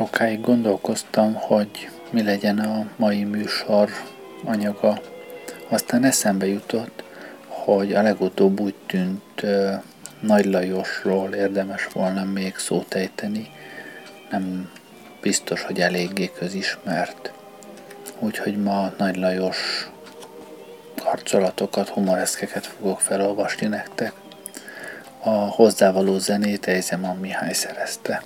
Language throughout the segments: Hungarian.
Sokáig gondolkoztam, hogy mi legyen a mai műsor anyaga. Aztán eszembe jutott, hogy a legutóbb úgy tűnt Nagy Lajosról érdemes volna még szót ejteni. Nem biztos, hogy eléggé közismert. Úgyhogy ma Nagy Lajos harcolatokat, humoreszkeket fogok felolvasni nektek. A hozzávaló zenét Ejzeman Mihály szerezte.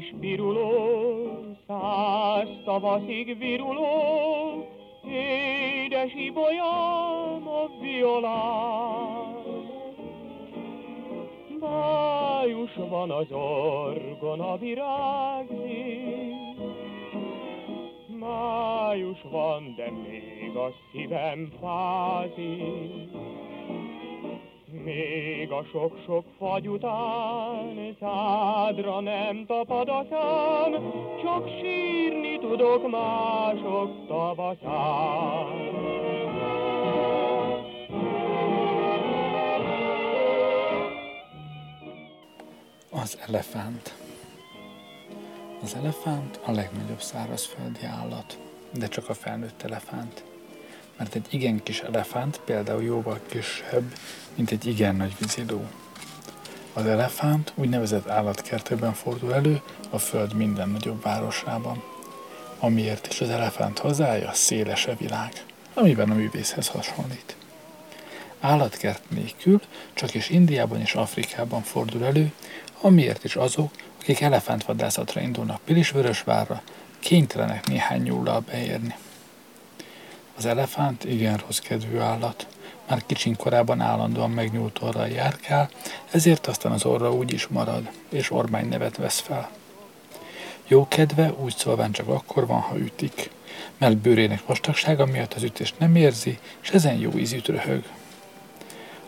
Kis piruló, száz tavaszig viruló, édes ibolyám a violán. Május van az orgona virágzik, május van, de még a szívem fázik. Még a sok-sok fagy után szádra nem tapad a szám, csak sírni tudok mások tavaszán. Az elefánt. Az elefánt a legnagyobb szárazföldi állat, de csak a felnőtt elefánt. Mert egy igen kis elefánt például jóval kisebb, mint egy igen nagy víziló. Az elefánt úgynevezett állatkertben fordul elő a föld minden nagyobb városában. Amiért is az elefánt hazája szélese világ, amiben a művészhez hasonlít. Állatkert nélkül csak is Indiában és Afrikában fordul elő, amiért is azok, akik elefántvadászatra indulnak Pilisvörösvárra, kénytelenek néhány nyúllal beérni. Az elefánt igen rossz kedvű állat. Már kicsin korában állandóan megnyúlt orral járkál, ezért aztán az orra úgy is marad, és ormány nevet vesz fel. Jó kedve úgy szólván csak akkor van, ha ütik, mert bőrének vastagsága miatt az ütést nem érzi, és ezen jó ízűt röhög.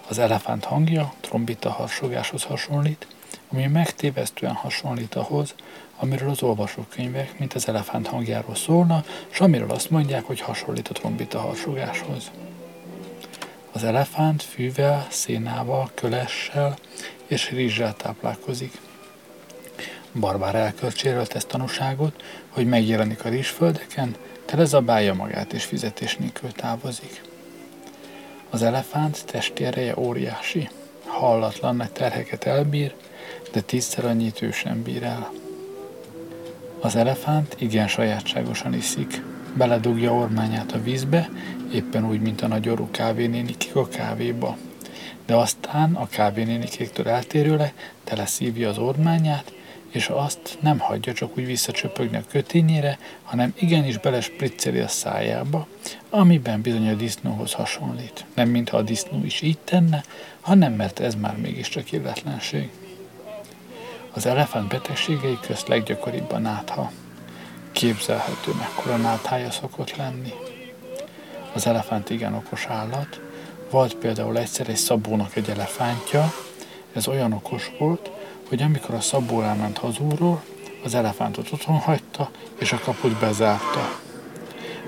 Az elefánt hangja trombita harsogáshoz hasonlít, ami megtévesztően hasonlít ahhoz, amiről az olvasókönyvek, mint az elefánt hangjáról szólna, és amiről azt mondják, hogy hasonlít a trombita harsogáshoz. Az elefánt fűvel, szénával, kölessel és rizssel táplálkozik. Barbár elkölcséről tesz tanúságot, hogy megjelenik a rizsföldeken, de lezabálja magát és fizetés nélkül távozik. Az elefánt testi ereje óriási, hallatlan nagy terheket elbír, de tízszer annyit ő sem bír el. Az elefánt igen sajátságosan iszik. Beledugja ormányát a vízbe, éppen úgy, mint a nagy orrú kávénénikik a kávéba. De aztán a kávénénikéktől eltérőleg teleszívja az ormányát, és azt nem hagyja csak úgy visszacsöpögni a kötényére, hanem igenis belespricceli a szájába, amiben bizony a disznóhoz hasonlít. Nem mintha a disznó is így tenne, hanem mert ez már mégiscsak illetlenség. Az elefánt betegségei közt leggyakoribb a nátha. Képzelhető, mekkora náthája szokott lenni. Az elefánt igen okos állat. Volt például egyszer egy szabónak egy elefántja, ez olyan okos volt, hogy amikor a szabó elment hazúról, az elefántot otthon hagyta, és a kaput bezárta.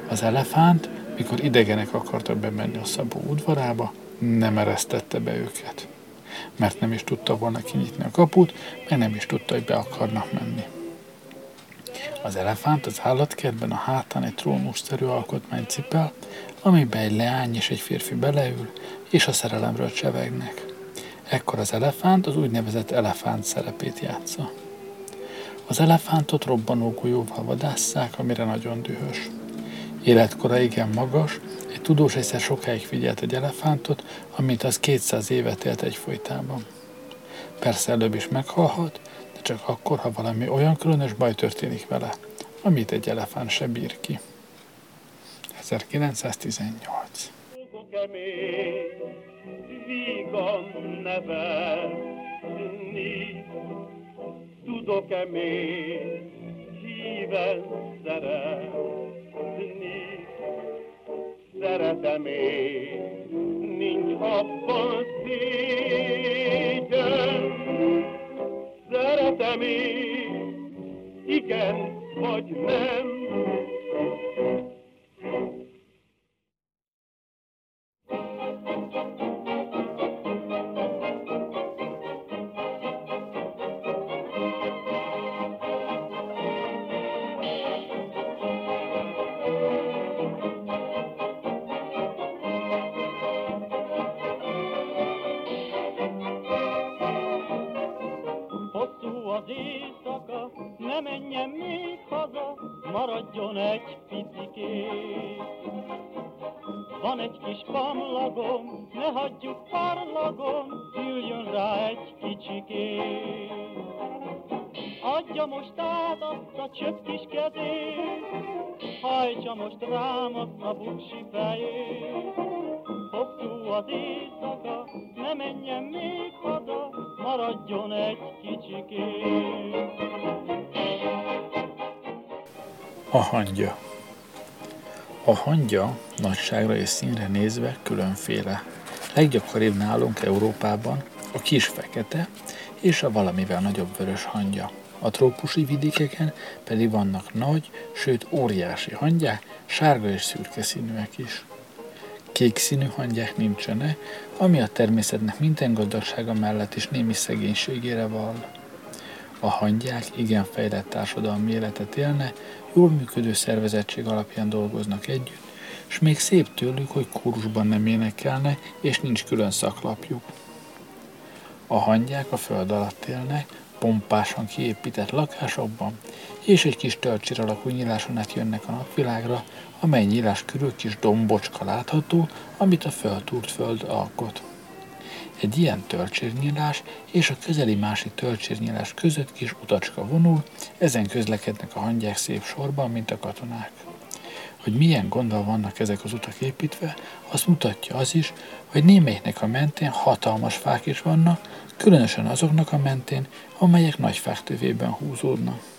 Az elefánt, mikor idegenek akartak bemenni a szabó udvarába, nem eresztette be őket mert nem is tudta volna kinyitni a kaput, meg nem is tudta, hogy be akarnak menni. Az elefánt az állatkertben a hátán egy trónusszerű alkotmány cipel, amiben egy leány és egy férfi beleül, és a szerelemről csevegnek. Ekkor az elefánt az úgynevezett elefánt szerepét játsza. Az elefántot robbanó golyóval vadásszák, amire nagyon dühös. Életkora igen magas, tudós egyszer sokáig figyelt egy elefántot, amit az 200 évet élt egyfolytában. Persze előbb is meghalhat, de csak akkor, ha valami olyan különös baj történik vele, amit egy elefánt se bír ki. 1918 Tudok-e még híven szeretni? Szeretem én, nincs abban szégyen. Szeretem én, igen vagy nem. Buksi fejét. Hosszú az éjszaka, ne menjen még haza, maradjon egy kicsiké. A hangya. A hangya nagyságra és színre nézve különféle. Leggyakoribb nálunk Európában a kis fekete és a valamivel nagyobb vörös hangya. A trópusi vidékeken pedig vannak nagy, sőt óriási hangyák, sárga és szürke színűek is. Kék színű hangyák nincsenek, ami a természetnek minden gazdagsága mellett is némi szegénységére vall. A hangyák igen fejlett társadalmi életet élne, jól működő szervezettség alapján dolgoznak együtt, és még szép tőlük, hogy kórusban nem énekelnek, és nincs külön szaklapjuk. A hangyák a föld alatt élnek, pompásan kiépített lakásokban, és egy kis tölcsir alakú nyíláson át jönnek a napvilágra, amely nyílás körül kis dombocska látható, amit a föltúrt föld alkot. Egy ilyen töltsérnyílás és a közeli másik töltsérnyílás között kis utacska vonul, ezen közlekednek a hangyák szép sorban, mint a katonák. Hogy milyen gonddal vannak ezek az utak építve, azt mutatja az is, hogy némelyiknek a mentén hatalmas fák is vannak, különösen azoknak a mentén, amelyek nagy fák tövében húzódnak.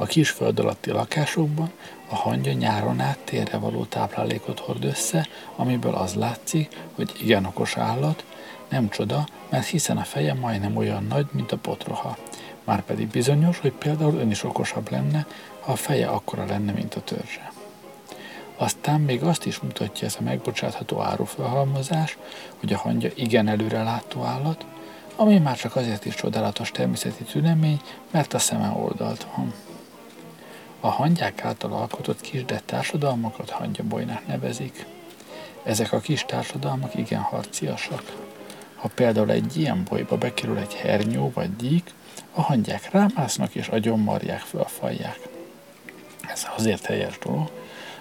A kis föld alatti lakásokban a hangya nyáron át térre való táplálékot hord össze, amiből az látszik, hogy igen okos állat, nem csoda, mert hiszen a feje majdnem olyan nagy, mint a potroha. Márpedig bizonyos, hogy például ön is okosabb lenne, ha a feje akkora lenne, mint a törzse. Aztán még azt is mutatja ez a megbocsátható árufelhalmozás, hogy a hangya igen előrelátó állat, ami már csak azért is csodálatos természeti tünemény, mert a szeme oldalt van. A hangyák által alkotott kisdett társadalmakat hangyabolynak nevezik. Ezek a kis társadalmak igen harciasak. Ha például egy ilyen bolyba bekerül egy hernyó vagy gyík, a hangyák rámásznak és agyonmarják fölfalják. Ez azért helyes dolog.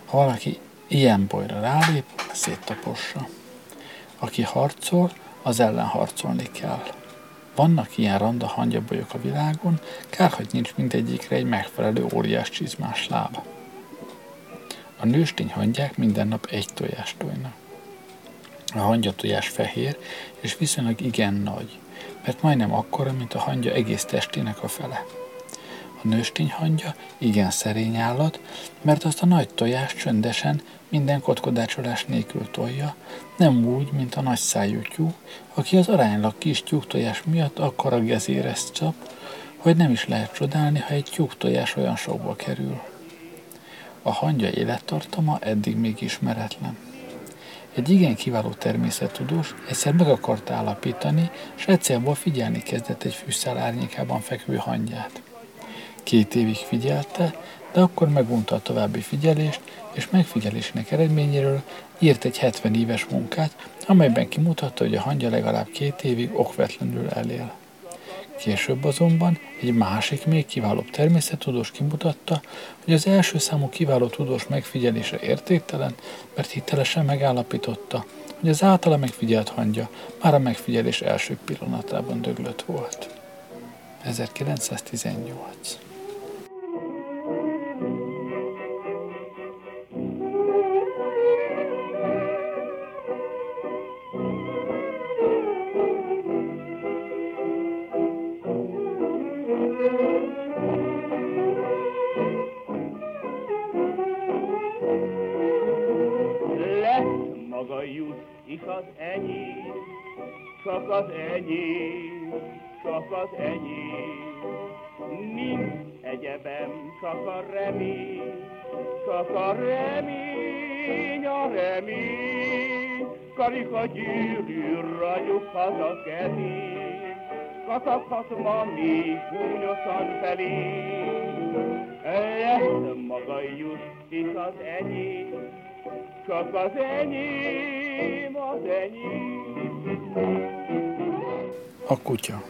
Ha valaki ilyen bolyra rálép, széttapossa. Aki harcol, az ellen harcolni kell. Vannak ilyen randa hangyabolyok a világon, kár, hogy nincs mindegyikre egy megfelelő óriás csizmás láb. A nőstény hangyák minden nap egy tojást tojnak. A hangya tojás fehér, és viszonylag igen nagy, mert majdnem akkora, mint a hangya egész testének a fele. A nőstény hangya igen szerény állat, mert azt a nagy tojást csöndesen, minden kotkodácsolás nélkül tolja, nem úgy, mint a nagy szájú tyúk, aki az aránylag kis tyúktojás miatt akkora gezérezt csap, hogy nem is lehet csodálni, ha egy tyúktojás olyan sokba kerül. A hangya élettartama eddig még ismeretlen. Egy igen kiváló természettudós egyszer meg akart állapítani, és egyszerűen figyelni kezdett egy fűszál árnyékában fekvő hangyát. Két évig figyelte, de akkor megunta a további figyelést, és megfigyelésének eredményéről írt egy 70 éves munkát, amelyben kimutatta, hogy a hangya legalább két évig okvetlenül elél. Később azonban egy másik, még kiválóbb természettudós kimutatta, hogy az első számú kiváló tudós megfigyelése értéktelen, mert hitelesen megállapította, hogy az általa megfigyelt hangja már a megfigyelés első pillanatában döglött volt. 1918 az enyém, csak az enyém. Nincs egyebem, csak a remény, csak a remény, a remény. Karika gyűrű ragyog haza kezén, kataphat ma még gúnyosan felé. Lesz maga justisz az enyém, csak az enyém, az enyém. A kutya.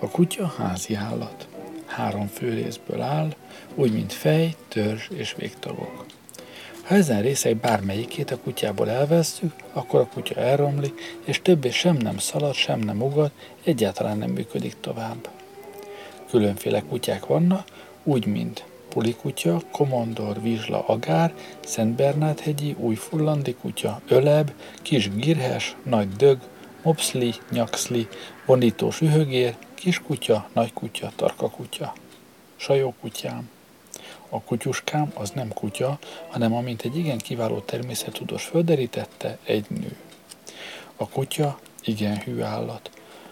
A kutya házi állat. Három fő részből áll, úgy, mint fej, törzs és végtagok. Ha ezen részek bármelyikét a kutyából elvesszük, akkor a kutya elromlik, és többé sem nem szalad, sem nem ugat, egyáltalán nem működik tovább. Különféle kutyák vannak, úgy, mint pulikutya, komondor, vizsla, agár, Szent Bernát-hegyi, újfullandi kutya, öleb, kis girhes, nagy dög, mopszli, nyakszli, vonítós ühögér, kiskutya, nagykutya, tarkakutya. Sajókutyám. A kutyuskám az nem kutya, hanem amint egy igen kiváló természettudós földerítette, egy nő. A kutya igen hű állat.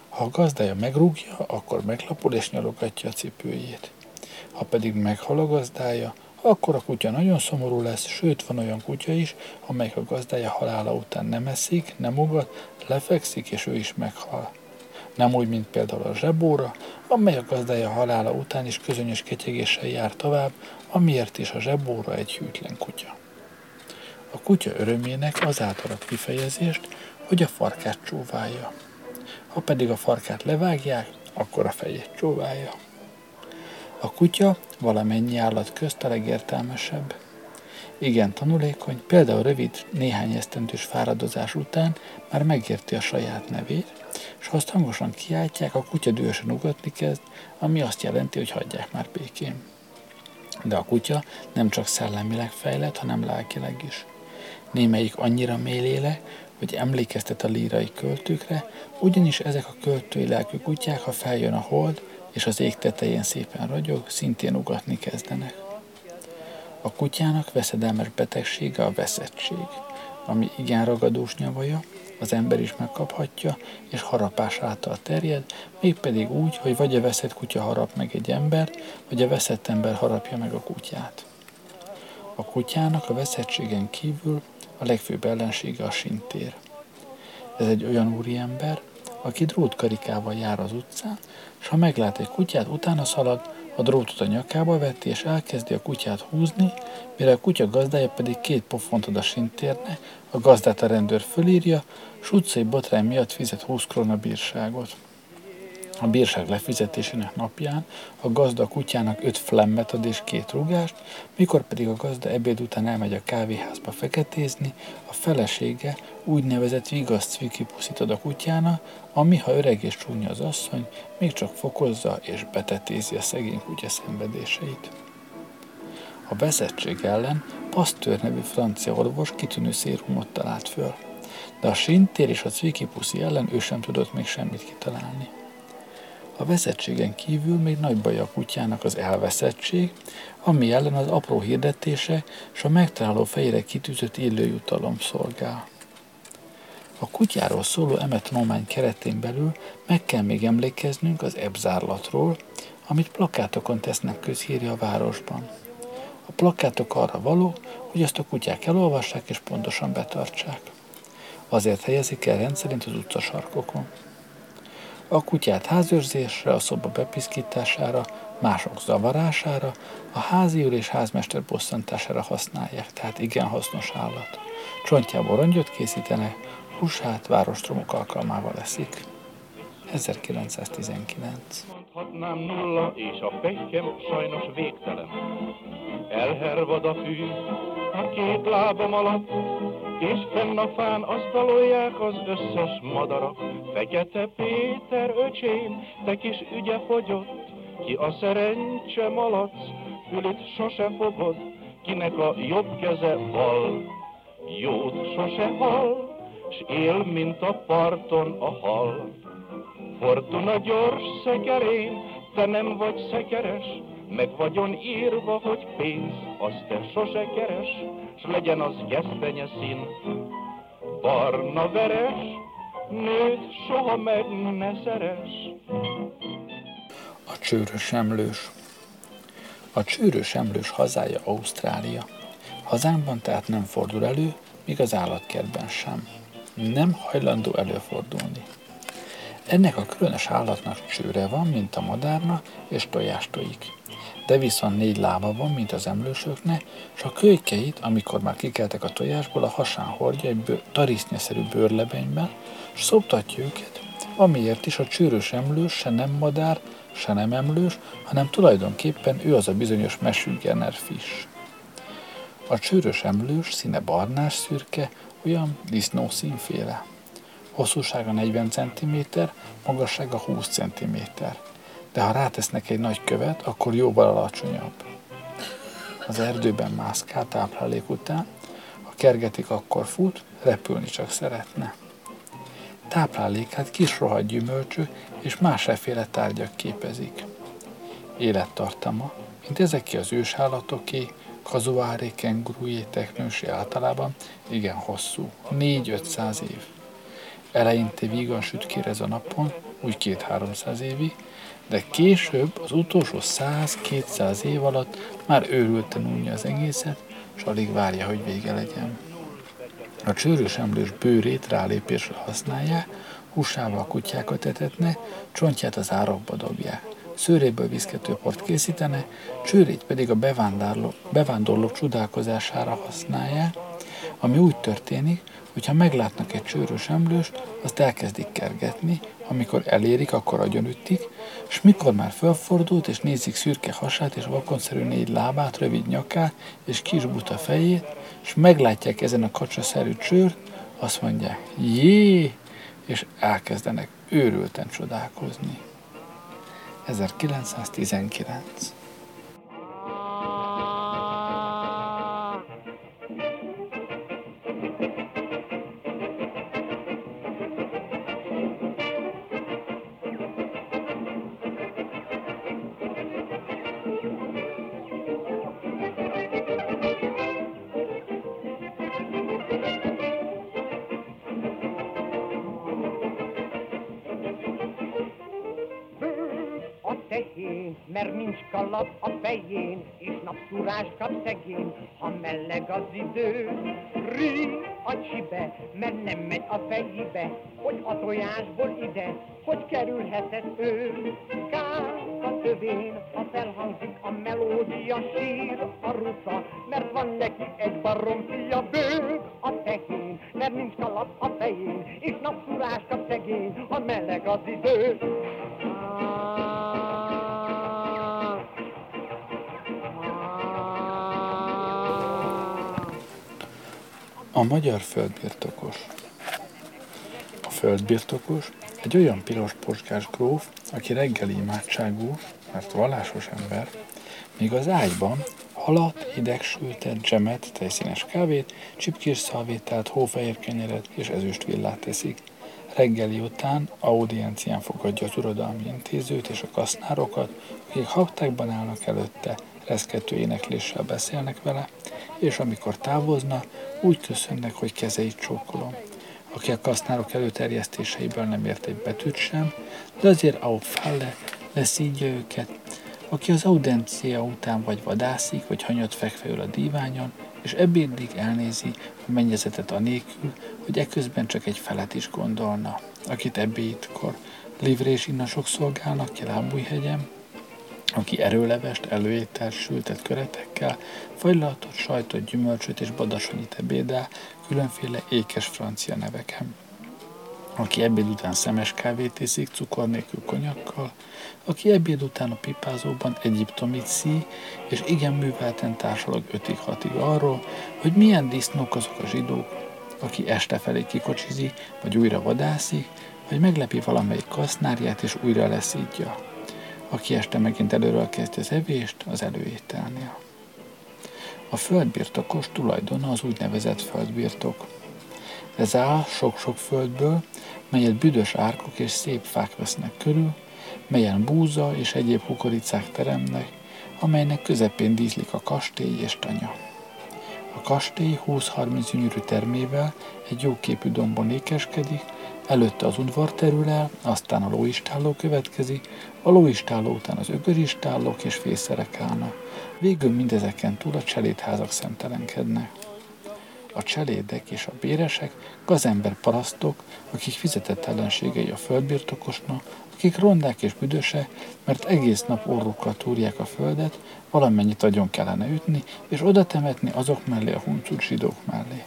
Ha a gazdája megrúgja, akkor meglapul és nyalogatja a cipőjét. Ha pedig meghal a gazdája, akkor a kutya nagyon szomorú lesz, sőt van olyan kutya is, amelyik a gazdája halála után nem eszik, nem ugat, lefekszik, és ő is meghal. Nem úgy, mint például a zsebóra, amely a gazdája halála után is közönyös ketyegéssel jár tovább, amiért is a zsebóra egy hűtlen kutya. A kutya örömének azáltal ad kifejezést, hogy a farkát csóválja. Ha pedig a farkát levágják, akkor a fejét csóválja. A kutya valamennyi állat közt a legértelmesebb. Igen tanulékony, például rövid, néhány esztendős fáradozás után már megérti a saját nevét, és ha azt hangosan kiáltják, a kutya dühösen ugatni kezd, ami azt jelenti, hogy hagyják már békén. De a kutya nem csak szellemileg fejlett, hanem lelkileg is. Némelyik annyira méléle, hogy emlékeztet a lírai költőkre, ugyanis ezek a költői lelkű kutyák, ha feljön a hold, és az ég tetején szépen ragyog, szintén ugatni kezdenek. A kutyának veszedelmes betegsége a veszettség, ami igen ragadós nyavaja, az ember is megkaphatja, és harapás által terjed, mégpedig úgy, hogy vagy a veszett kutya harap meg egy embert, vagy a veszett ember harapja meg a kutyát. A kutyának a veszettségen kívül a legfőbb ellensége a sintér. Ez egy olyan úriember, aki drótkarikával jár az utcán, és ha meglát egy kutyát, utána szalad, a drótot a nyakába vetti, és elkezdi a kutyát húzni, mire a kutya gazdája pedig két pofont ad a sintérne, a gazdát a rendőr fölírja, s utcai botrány miatt fizet 20 krona bírságot. A bírság lefizetésének napján a gazda a kutyának öt flemmet ad és két rugást, mikor pedig a gazda ebéd után elmegy a kávéházba feketézni, a felesége úgynevezett vigaszt cvikipuszit ad a kutyának, ami, ha öreg és csúnya az asszony, még csak fokozza és betetézi a szegény kutya szenvedéseit. A veszettség ellen Pasteur nevű francia orvos kitűnő szérumot talált föl, de a sintér és a cvikipuszi ellen ő sem tudott még semmit kitalálni. A veszettségen kívül még nagy baj a kutyának az elveszettség, ami ellen az apró hirdetése és a megtaláló fejére kitűzött illőjutalom szolgál. A kutyáról szóló emetanulmány keretén belül meg kell még emlékeznünk az ebzárlatról, amit plakátokon tesznek közhírja a városban. A plakátok arra való, hogy ezt a kutyák elolvassák és pontosan betartsák. Azért helyezik el rendszerint az utcasarkokon. A kutyát házőrzésre, a szoba bepiszkítására, mások zavarására, a házi és házmester bosszantására használják, tehát igen hasznos állat. Csontjából rongyot készítenek, húsát várostromok alkalmával eszik. 1919 Mondhatnám nulla, és a pekkem sajnos végtelen. Elhervad a fű a két lábam alatt, és fenn a fán asztalolják az összes madarak. Fekete Péter öcsém, te kis ügye fogyott, ki a szerencse malac, fülét sose fogod, kinek a jobb keze val, jót sose hal, s él, mint a parton a hal. Fortuna gyors szekerén, te nem vagy szekeres, meg vagyon írva, hogy pénz, azt te sose keres, s legyen az gesztenye szín. Barna veres, nőt soha meg ne szeres. A csőrös emlős A csőrös emlős hazája Ausztrália. Hazánkban tehát nem fordul elő, míg az állatkertben sem. Nem hajlandó előfordulni. Ennek a különös állatnak csőre van, mint a madárna, és tojást tojik. De viszont négy lába van, mint az emlősöknek, és a kölykeit, amikor már kikeltek a tojásból, a hasán hordja egy bő, tarisznyeszerű bőrlebenyben, és szoptatja őket, amiért is a csőrös emlős se nem madár, se nem emlős, hanem tulajdonképpen ő az a bizonyos mesügerner fish. A csőrös emlős színe barnás szürke, olyan disznó színféle. Hosszúsága 40 cm, magassága 20 cm. De ha rátesznek egy nagy követ, akkor jóval alacsonyabb. Az erdőben mászkál táplálék után, ha kergetik, akkor fut, repülni csak szeretne. Táplálékát kis rohadt gyümölcsök és más efféle tárgyak képezik. Élettartama, mint ezeké az ősállatoké, kazuáré, kengurújé, teknősé általában igen hosszú, 4-500 év. Eleinte vígan sütkérez a napon, úgy két-háromszáz évig, de később, az utolsó 100-200 év alatt már őrülten unja az egészet, és alig várja, hogy vége legyen. A csőrös emlős bőrét rálépésre használják, húsával kutyákat etetne, csontját az árokba dobják. Szőréből viszketőport készítene, csőrét pedig a bevándorlók, bevándorlók csodálkozására használják, ami úgy történik, hogyha meglátnak egy csőrös emlőst, azt elkezdik kergetni, amikor elérik, akkor agyonütik, és mikor már felfordult, és nézik szürke hasát és vakonszerű négy lábát, rövid nyakát és kis buta fejét, és meglátják ezen a kacsaszerű csőrt, azt mondják, jé, és elkezdenek őrülten csodálkozni. 1919 kalap a fején, és napszúrást kap szegény, ha meleg az idő. Rí a csibe, mert nem megy a fejébe, hogy a tojásból ide, hogy kerülhetett ő. Kár a tövén, ha felhangzik a melódia, sír a ruta, mert van neki egy baromfia bő a tehén, mert nincs kalap a fején, és napszúrást kap szegény, ha meleg az idő. A magyar földbirtokos. A földbirtokos egy olyan piros pocskás gróf, aki reggeli imádságú, mert vallásos ember, míg az ágyban halat, hideg sültet, csemet, tejszínes kávét, csipkés szalvétát, hófehér kenyeret és ezüstvillát teszik. Reggeli után audiencián fogadja az uradalmi intézőt és a kasznárokat, akik haptákban állnak előtte, reszkető énekléssel beszélnek vele, és amikor távozna, úgy köszönnek, hogy kezeit csókolom. Aki a kasználok előterjesztéseiből nem ért egy betűt sem, de azért a falle leszídja őket. Aki az audencia után vagy vadászik, vagy hanyat fekve a díványon, és ebédig elnézi a mennyezetet anélkül, hogy eközben csak egy felet is gondolna. Akit ebédkor livrés innasok szolgálnak ki Lábújhegyem, aki erőlevest, előétel, sültet köretekkel, fagylaltot, sajtot, gyümölcsöt és badasonyit ebédel, különféle ékes francia neveken. aki ebéd után szemes kávét iszik, cukor nélkül konyakkal, aki ebéd után a pipázóban egyiptomit szí, és igen művelten társalog ötig hatig arról, hogy milyen disznók azok a zsidók, aki este felé kikocsizi, vagy újra vadászik, vagy meglepi valamelyik kasznárját, és újra leszítja. Aki este megint előről kezdje az evést, az előételnél. A földbirtokos tulajdona az úgynevezett földbirtok. Ez áll sok-sok földből, melyet büdös árkok és szép fák vesznek körül, melyen búza és egyéb kukoricák teremnek, amelynek közepén díszlik a kastély és tanya. A kastély 20-30 gyönyörű termével egy jóképű dombon ékeskedik, előtte az udvar terül el, aztán a lóistálló következik, a lóistálló után az ököristállók és fészerek állnak. Végül mindezeken túl a cselédházak szemtelenkednek. A cselédek és a béresek gazember parasztok, akik fizetett ellenségei a földbirtokosnak, akik rondák és büdöse, mert egész nap orrukkal túrják a földet, valamennyit agyon kellene ütni, és oda temetni azok mellé a huncut zsidók mellé.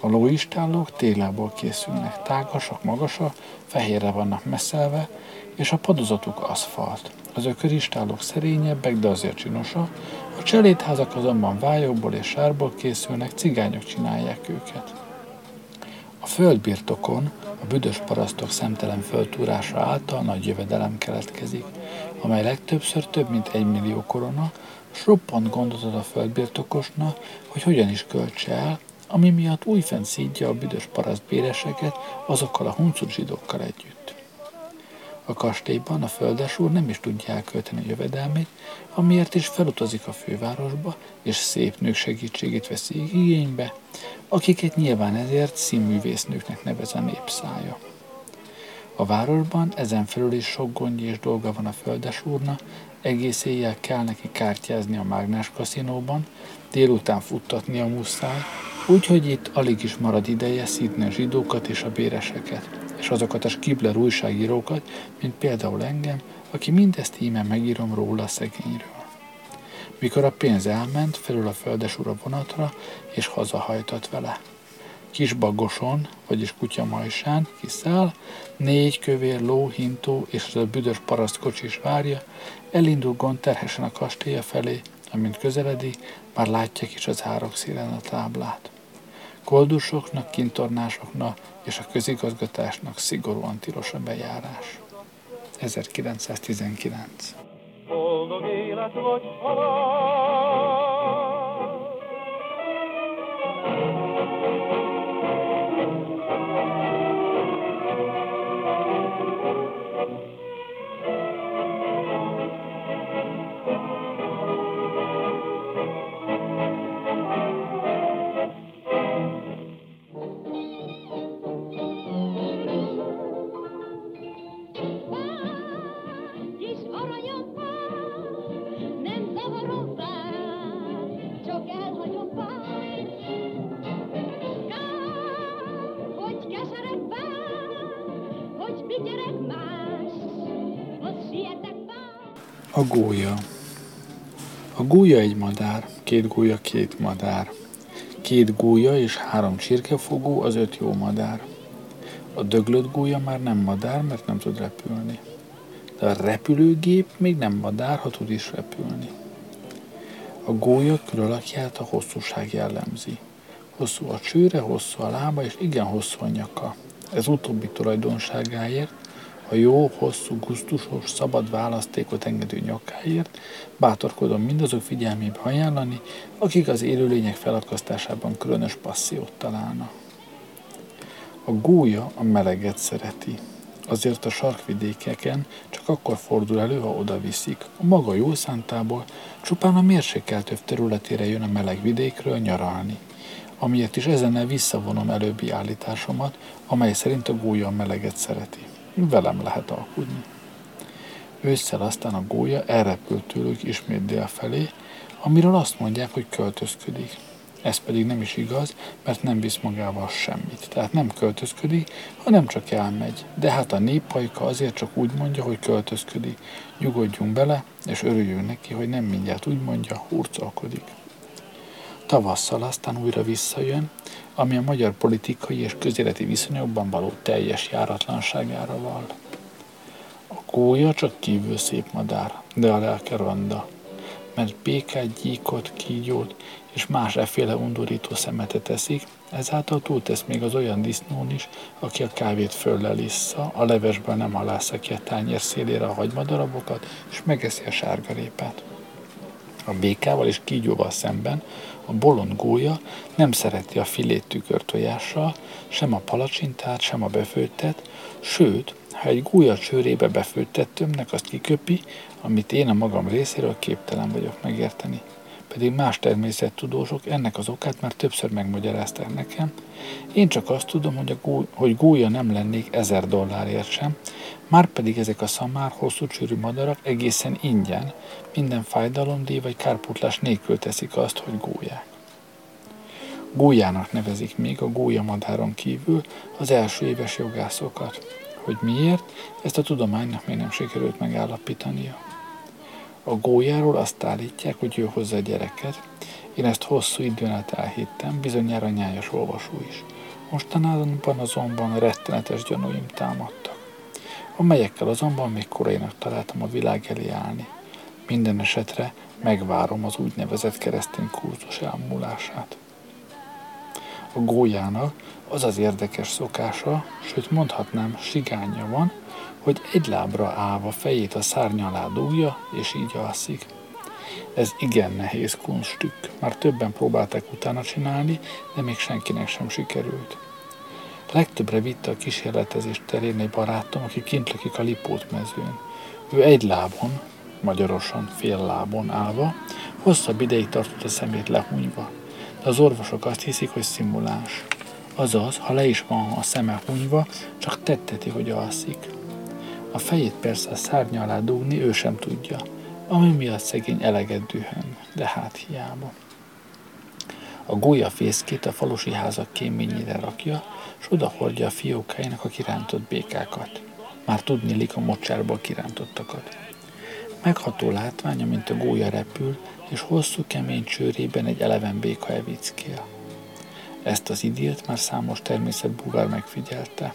A lóistállók télából készülnek, tágasak, magasak, fehérre vannak messzelve, és a padozatuk aszfalt. Az ököristállók szerényebbek, de azért csinosak, a cselédházak azonban vályokból és sárból készülnek, cigányok csinálják őket. A földbirtokon a büdös parasztok szemtelen föltúrása által nagy jövedelem keletkezik, amely legtöbbször több mint egy millió korona, s roppant gondot ad a földbirtokosnak, hogy hogyan is költse el, ami miatt újfent szídja a büdös paraszt béreseket azokkal a huncut zsidókkal együtt. A kastélyban a földesúr nem is tudja elkölteni jövedelmét, amiért is felutazik a fővárosba, és szép nők segítségét veszi igénybe, akiket nyilván ezért színművésznőknek nevez a népszája. A városban ezen felül is sok gondja és dolga van a földesúrna, egész éjjel kell neki kártyázni a mágnás kaszinóban, délután futtatni a muszáj, úgyhogy itt alig is marad ideje szídni a zsidókat és a béreseket, és azokat a skibler újságírókat, mint például engem, aki mindezt íme megírom róla a szegényről. Mikor a pénz elment, felül a földes ura vonatra, és hazahajtott vele. Kis bagoson, vagyis kutyamajsán kiszáll, négy kövér ló, hintó és az a büdös parasztkocsi is várja, elindul gond terhesen a kastélya felé, amint közeledi, már látják is az árok szélen a táblát. Koldusoknak, kintornásoknak és a közigazgatásnak szigorúan tilos a bejárás. 1919 Boldog élet vagy halál, A gólya. A gólya egy madár, két gólya két madár. Két gólya és három csirkefogó az öt jó madár. A döglött gólya már nem madár, mert nem tud repülni. De a repülőgép még nem madár, ha tud is repülni. A gólya külalakját a hosszúság jellemzi. Hosszú a csőre, hosszú a lába, és igen hosszú a nyaka. Ez utóbbi tulajdonságáért a jó, hosszú, gusztusos, szabad választékot engedő nyakáért bátorkodom mindazok figyelmébe ajánlani, akik az élőlények felakasztásában különös passziót találnak. A gólya a meleget szereti, azért a sarkvidékeken csak akkor fordul elő, ha oda viszik. A maga jó szántából csupán a mérsékeltőbb területére jön a meleg vidékről nyaralni. Amiért is ezennel visszavonom előbbi állításomat, amely szerint a gólya a meleget szereti velem lehet alkudni. Ősszel aztán a gólya elrepült tőlük ismét dél felé, amiről azt mondják, hogy költözködik. Ez pedig nem is igaz, mert nem visz magával semmit. Tehát nem költözködik, hanem csak elmegy. De hát a néppajka azért csak úgy mondja, hogy költözködik. Nyugodjunk bele, és örüljünk neki, hogy nem mindjárt úgy mondja, hurcolkodik. tavasszal aztán újra visszajön, ami a magyar politikai és közéleti viszonyokban való teljes járatlanságára val. A kólya csak kívül szép madár, de a lelke ronda, mert békát, gyíkot, kígyót és más efféle undorító szemetet eszik, ezáltal túltesz még az olyan disznón is, aki a kávét föllelissza, a levesből nem halásza ki a tányér szélére a hagymadarabokat, és megeszi a sárgarépát. A békával és kígyóval szemben a bolond gólya nem szereti a filét tükörtojással, sem a palacsintát, sem a befőttet, sőt, ha egy gólya csőrébe befőttet tömnek, azt kiköpi, amit én a magam részéről képtelen vagyok megérteni pedig más természettudósok ennek az okát már többször megmagyarázták nekem. Én csak azt tudom, hogy, a gó, hogy gólya nem lennék ezer dollárért sem, már pedig ezek a szamár, hosszú csőrű madarak egészen ingyen, minden fájdalomdíj vagy kárputlás nélkül teszik azt, hogy gólyák. Gólyának nevezik még a gólyamadáron kívül az első éves jogászokat. Hogy miért, ezt a tudománynak még nem sikerült megállapítania. A gólyáról azt állítják, hogy ő hozza a gyereket. Én ezt hosszú időn át elhittem, bizonyára nyájas olvasó is. Mostanában azonban rettenetes gyanúim támadtak, amelyekkel azonban még korainak találtam a világ elé állni. Minden esetre megvárom az úgynevezett keresztény kurzus elmúlását. A gólyának az az érdekes szokása, sőt mondhatnám sigánya van, hogy egy lábra állva fejét a szárny alá dugja, és így alszik. Ez igen nehéz kunstük. Már többen próbálták utána csinálni, de még senkinek sem sikerült. Legtöbbre vitte a kísérletezés terén egy barátom, aki kint lakik a Lipót mezőn. Ő egy lábon, magyarosan fél lábon állva, hosszabb ideig tartott a szemét lehunyva. De az orvosok azt hiszik, hogy szimuláns. Azaz, ha le is van a szeme hunyva, csak tetteti, hogy alszik. A fejét persze a szárnya alá dugni ő sem tudja, ami miatt szegény eleget dühön, de hát hiába. A gólya fészkét a falusi házak kéményére rakja, s oda hordja a fiókáinak a kirántott békákat. Már tudnélik a mocsárból kirántottakat. Megható látványa, mint a gólya repül, és hosszú kemény csőrében egy eleven béka evickél. Ezt az idilt már számos természetbúvár megfigyelte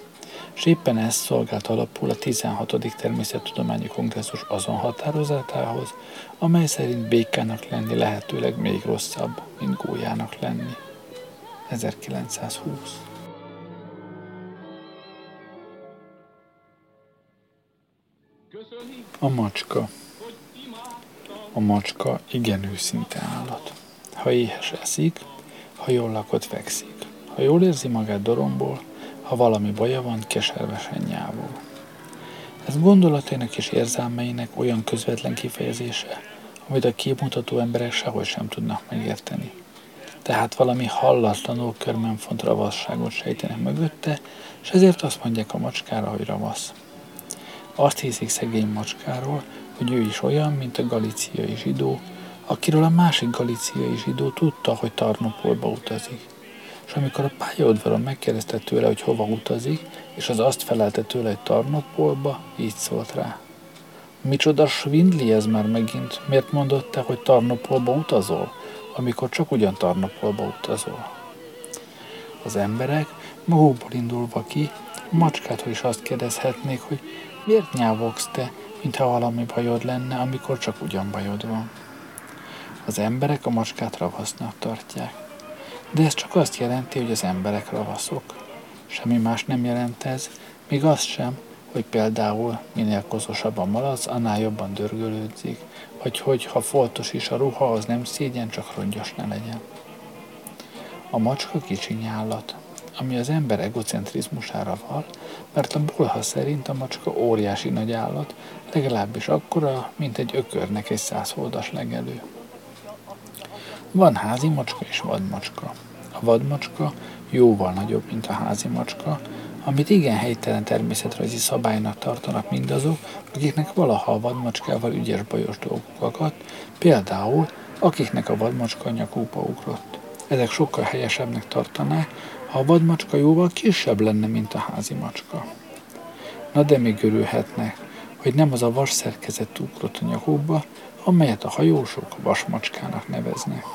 és éppen ez szolgált alapul a 16. Természettudományi Kongresszus azon határozatához, amely szerint békának lenni lehetőleg még rosszabb, mint gólyának lenni. 1920 A macska A macska igen őszinte állat. Ha éhes eszik, ha jól lakott fekszik, ha jól érzi magát doromból, ha valami baja van, keservesen nyávol. Ez gondolatének és érzelmeinek olyan közvetlen kifejezése, amit a képmutató emberek sehogy sem tudnak megérteni. Tehát valami hallatlanul körmenfont ravasságot sejtenek mögötte, és ezért azt mondják a macskára, hogy ravasz. Azt hiszik szegény macskáról, hogy ő is olyan, mint a galiciai zsidó, akiről a másik galiciai zsidó tudta, hogy Tarnopolba utazik és amikor a pályaudvaron megkérdezte tőle, hogy hova utazik, és az azt felelte tőle, hogy Tarnopolba, így szólt rá. Micsoda svindli ez már megint? Miért mondott te, hogy Tarnopolba utazol, amikor csak ugyan Tarnopolba utazol? Az emberek magukból indulva ki, macskától is azt kérdezhetnék, hogy miért nyávogsz te, mintha valami bajod lenne, amikor csak ugyan bajod van. Az emberek a macskát ravasznak tartják. De ez csak azt jelenti, hogy az emberek ravaszok. Semmi más nem jelent ez, még az sem, hogy például minél kozosabb a malac, annál jobban dörgölődzik, vagy hogy ha foltos is a ruha, az nem szégyen, csak rongyos ne legyen. A macska kicsiny állat, ami az ember egocentrizmusára val, mert a bolha szerint a macska óriási nagy állat, legalábbis akkora, mint egy ökörnek egy százholdas legelő. Van házi macska és vadmacska. A vadmacska jóval nagyobb, mint a házi macska, amit igen helytelen természetrajzi szabálynak tartanak mindazok, akiknek valaha a vadmacskával ügyes bajos dolgokat, például akiknek a vadmacska nyakúpa ugrott. Ezek sokkal helyesebbnek tartanák, ha a vadmacska jóval kisebb lenne, mint a házi macska. Na de még örülhetnek, hogy nem az a vas szerkezet ugrott a nyakúba, amelyet a hajósok vasmacskának neveznek.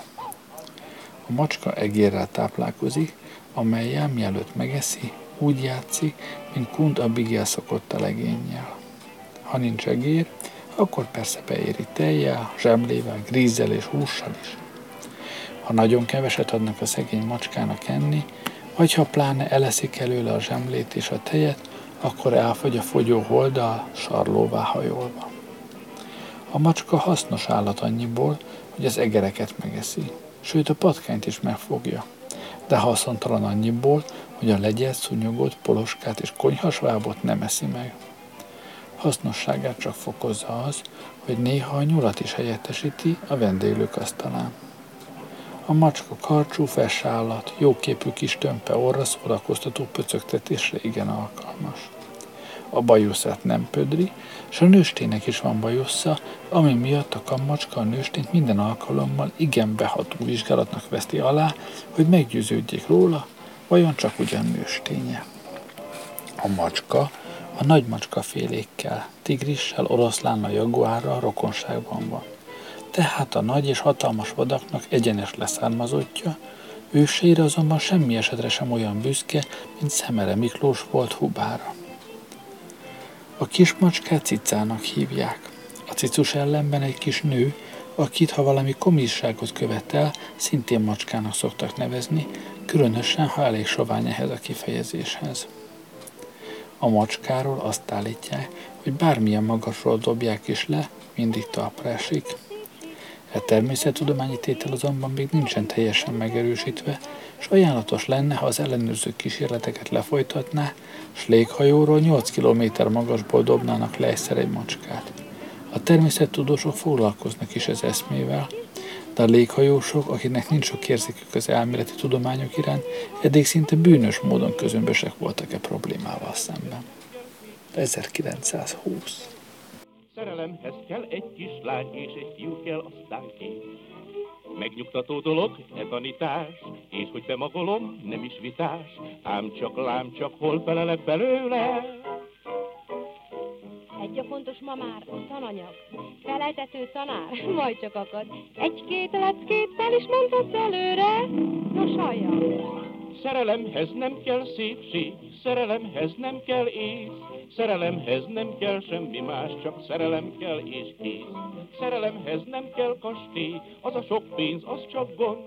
A macska egérrel táplálkozik, amelyel mielőtt megeszi, úgy játszik, mint kunt a bigel szokott a legényel. Ha nincs egér, akkor persze beéri tejjel, zsemlével, grízzel és hússal is. Ha nagyon keveset adnak a szegény macskának enni, vagy ha pláne eleszik előle a zsemlét és a tejet, akkor elfogy a fogyó holdal, sarlóvá hajolva. A macska hasznos állat annyiból, hogy az egereket megeszi, sőt a patkányt is megfogja, de haszontalan annyiból, hogy a legyet, szúnyogot, poloskát és konyhasvábot nem eszi meg. Hasznosságát csak fokozza az, hogy néha a nyulat is helyettesíti a vendéglők asztalán. A macska karcsú, fes állat, jóképű kis tömpe orra szórakoztató pöcögtetésre igen alkalmas. A bajuszát nem pödri, és a nőstének is van bajusza, ami miatt a kammacska a nőstényt minden alkalommal igen beható vizsgálatnak veszti alá, hogy meggyőződjék róla, vajon csak ugyan nősténye. A macska a nagy macska félékkel, tigrissel, oroszlánnal, jaguárral rokonságban van. Tehát a nagy és hatalmas vadaknak egyenes leszármazottja, őseire azonban semmi esetre sem olyan büszke, mint Szemere Miklós volt Hubára. A kis macskát cicának hívják. A cicus ellenben egy kis nő, akit, ha valami komisságot követel, szintén macskának szoktak nevezni, különösen, ha elég sovány ehhez a kifejezéshez. A macskáról azt állítják, hogy bármilyen magasról dobják is le, mindig talpra esik. E természettudományi tétel azonban még nincsen teljesen megerősítve, és ajánlatos lenne, ha az ellenőrző kísérleteket lefolytatná, s léghajóról 8 km magasból dobnának le egyszer egy macskát. A természettudósok foglalkoznak is ez eszmével, de a léghajósok, akiknek nincs sok érzékük az elméleti tudományok iránt, eddig szinte bűnös módon közömbösek voltak-e problémával szemben. 1920 Szerelemhez kell egy kislány, és egy fiú kell aztán két. Megnyugtató dolog, e tanítás, és hogy bemagolom, nem is vitás, ám csak lám csak hol felelek belőle. Egy a fontos ma már a tananyag. Felejtető tanár, majd csak akad. Egy-két leckéttel is mondhatsz előre. Nos, halljam. Szerelemhez nem kell szépség, szerelemhez nem kell ész, Szerelemhez nem kell semmi más, csak szerelem kell és kész. Szerelemhez nem kell kastély, az a sok pénz, az csak gond.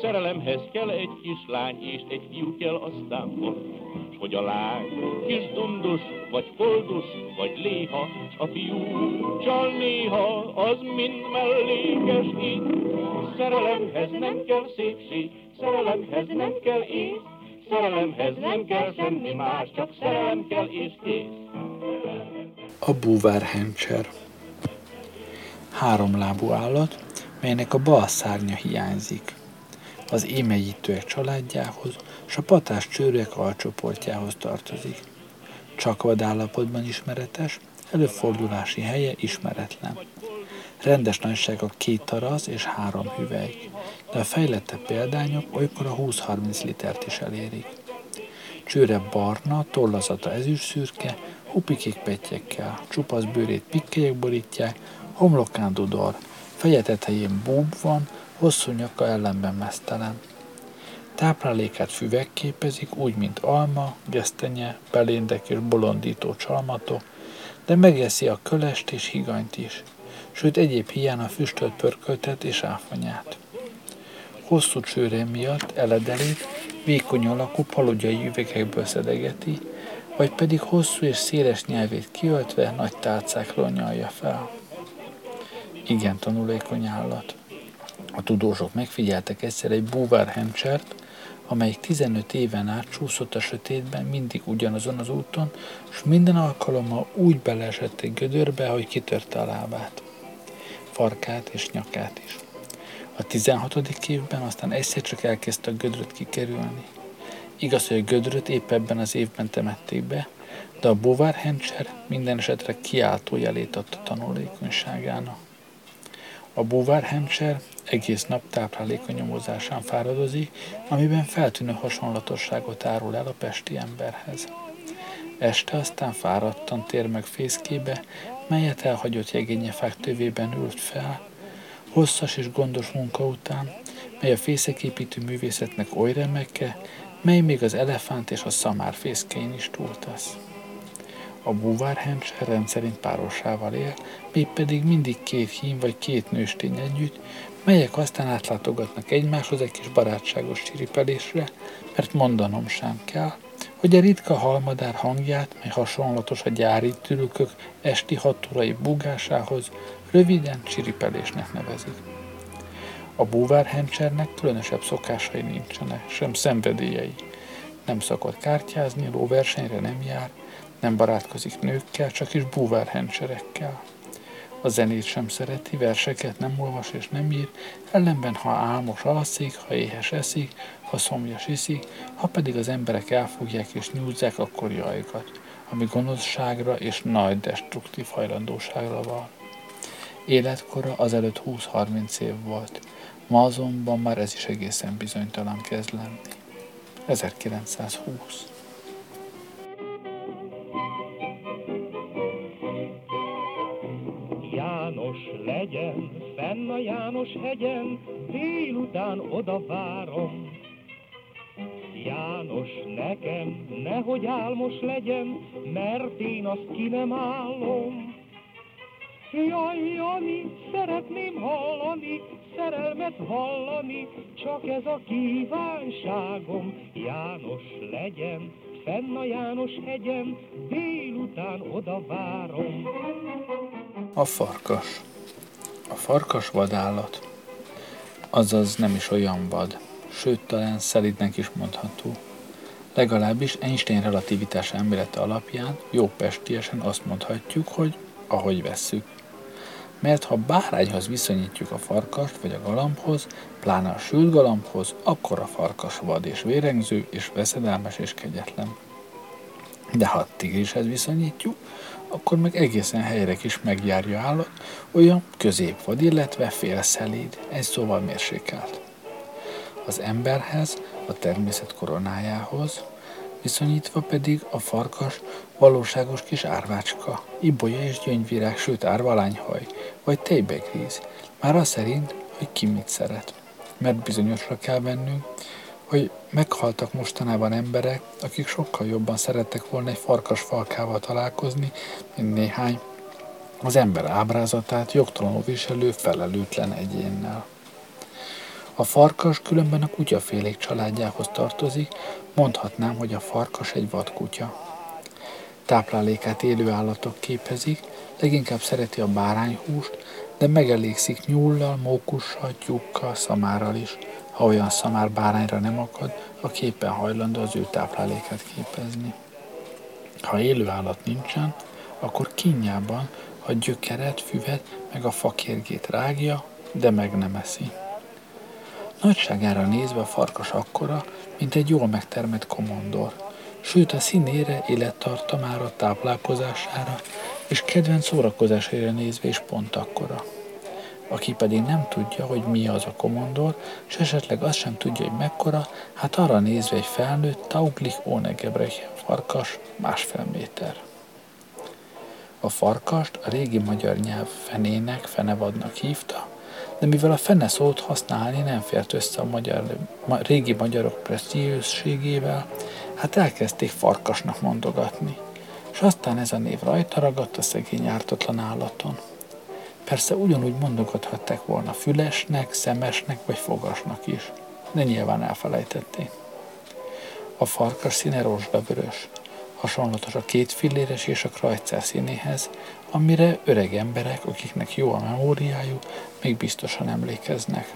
Szerelemhez kell egy kislány, és egy fiú kell aztán mond. S hogy a lány kis dundus, vagy koldus, vagy léha, a fiú csal néha, az mind mellékes itt. Szerelemhez nem kell szépség, szerelemhez nem kell ész, Szerelemhez nem kell semmi más, csak szerelem kell és kész. A búvárhencser Háromlábú állat, melynek a bal szárnya hiányzik. Az émegyítőek családjához és a patás csőrűek alcsoportjához tartozik. Csak vadállapotban ismeretes, előfordulási helye ismeretlen. Rendes nagysága két tarasz és három hüvelyk, de a fejlettebb példányok olykor a 20-30 litert is elérik. Csőre barna, tollazata ezüst szürke, hupikék pettyekkel, csupasz bőrét pikkelyek borítják, homlokán dudor, feje tetején búb van, hosszú nyaka ellenben mesztelen. Táplálékát füvek képezik, úgy, mint alma, gesztenye, beléndek és bolondító csalmatok, de megeszi a kölest és higanyt is, sőt egyéb hiány a füstölt pörköltet és áfonyát. Hosszú csőre miatt eledelét vékony alakú paludjai üvegekből szedegeti, vagy pedig hosszú és széles nyelvét kiöltve nagy tálcákról nyalja fel. Igen tanulékony állat. A tudósok megfigyeltek egyszer egy búvárhemcsert, amelyik 15 éven át csúszott a sötétben mindig ugyanazon az úton, és minden alkalommal úgy beleesett egy gödörbe, hogy kitörte a lábát, farkát és nyakát is. A 16. évben aztán egyszer csak elkezdte a gödröt kikerülni. Igaz, hogy a gödröt épp ebben az évben temették be, de a bovár hencser minden esetre kiáltó jelét adta tanulékonyságának. A hencser egész nap tápláléka nyomozásán fáradozik, amiben feltűnő hasonlatosságot árul el a pesti emberhez. Este aztán fáradtan tér meg fészkébe, melyet elhagyott jegényefák tövében ült fel, hosszas és gondos munka után, mely a fészeképítő művészetnek oly remeke, mely még az elefánt és a szamár fészkein is túltasz. A búvárhencs rendszerint párosával él, még pedig mindig két hím vagy két nőstény együtt, melyek aztán átlátogatnak egymáshoz egy kis barátságos csiripelésre, mert mondanom sem kell, hogy a ritka halmadár hangját, mely hasonlatos a gyári tülükök esti hatórai búgásához, röviden csiripelésnek nevezik. A búvárhencsernek különösebb szokásai nincsenek, sem szenvedélyei. Nem szokott kártyázni, lóversenyre nem jár, nem barátkozik nőkkel, csak is búvárhencserekkel. A zenét sem szereti, verseket nem olvas és nem ír, ellenben ha álmos alszik, ha éhes eszik, ha szomjas iszik, ha pedig az emberek elfogják és nyúzzák, akkor jajgat, ami gonoszságra és nagy destruktív hajlandóságra van. Életkora azelőtt 20-30 év volt, ma azonban már ez is egészen bizonytalan kezd lenni. 1920 legyen, fenn a János hegyen, délután oda várom. János nekem, nehogy álmos legyen, mert én azt ki nem állom. Jaj, Jani, szeretném hallani, szerelmet hallani, csak ez a kívánságom. János legyen, fenn a János hegyen, délután oda várom. A farkas. A farkas vadállat. Azaz nem is olyan vad, sőt talán szelidnek is mondható. Legalábbis Einstein relativitás elmélete alapján jó pestiesen azt mondhatjuk, hogy ahogy vesszük. Mert ha bárányhoz viszonyítjuk a farkast vagy a galambhoz, pláne a sült galambhoz, akkor a farkas vad és vérengző és veszedelmes és kegyetlen. De ha a tigrishez viszonyítjuk, akkor meg egészen helyre is megjárja állat, olyan középvad, illetve félszelíd, egy szóval mérsékelt. Az emberhez, a természet koronájához, viszonyítva pedig a farkas valóságos kis árvácska, ibolya és gyöngyvirág, sőt árvalányhaj, vagy tejbegríz, már az szerint, hogy ki mit szeret. Mert bizonyosra kell vennünk, hogy meghaltak mostanában emberek, akik sokkal jobban szerettek volna egy farkas falkával találkozni, mint néhány az ember ábrázatát jogtalanul viselő felelőtlen egyénnel. A farkas különben a kutyafélék családjához tartozik, mondhatnám, hogy a farkas egy vadkutya. Táplálékát élő állatok képezik, leginkább szereti a bárányhúst, de megelégszik nyullal, mókussal, tyúkkal, szamárral is. Ha olyan szamár bárányra nem akad, a képen hajlandó az ő táplálékát képezni. Ha élő állat nincsen, akkor kínjában a gyökeret, füvet, meg a fakérgét rágja, de meg nem eszi. Nagyságára nézve a farkas akkora, mint egy jól megtermett komondor, sőt a színére, élettartamára, táplálkozására és kedvenc szórakozására nézve is pont akkora. Aki pedig nem tudja, hogy mi az a komondor, és esetleg azt sem tudja, hogy mekkora, hát arra nézve egy felnőtt Tauglich Onegebrech farkas másfél méter. A farkast a régi magyar nyelv fenének, fenevadnak hívta, de mivel a fene szót használni nem fért össze a magyar, ma, régi magyarok presztízségével, hát elkezdték farkasnak mondogatni, és aztán ez a név rajta ragadt a szegény ártatlan állaton. Persze ugyanúgy mondogathatták volna fülesnek, szemesnek vagy fogasnak is, de nyilván elfelejtették. A farkas színe rozsdavörös, hasonlatos a két filléres és a krajcár színéhez, amire öreg emberek, akiknek jó a memóriájuk, még biztosan emlékeznek.